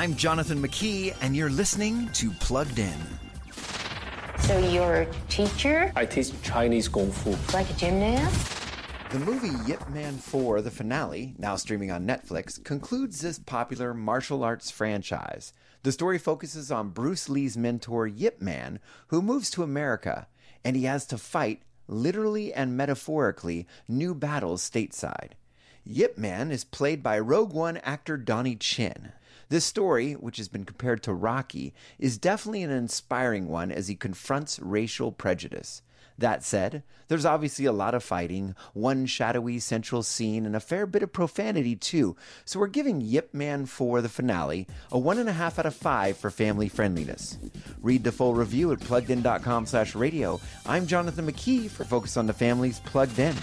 I'm Jonathan McKee, and you're listening to Plugged In. So you're a teacher, I teach Chinese Kung Fu. like a gymnast? The movie Ip Man 4, the finale, now streaming on Netflix, concludes this popular martial arts franchise. The story focuses on Bruce Lee's mentor, Ip Man, who moves to America, and he has to fight, literally and metaphorically, new battles stateside. Ip Man is played by Rogue One actor Donnie Yen. This story, which has been compared to Rocky, is definitely an inspiring one as he confronts racial prejudice. That said, there's obviously a lot of fighting, one shadowy central scene, and a fair bit of profanity too, so we're giving Ip Man 4 the finale a 1.5 out of 5 for family friendliness. Read the full review at pluggedin.com slash radio. I'm Jonathan McKee for Focus on the Family's Plugged In.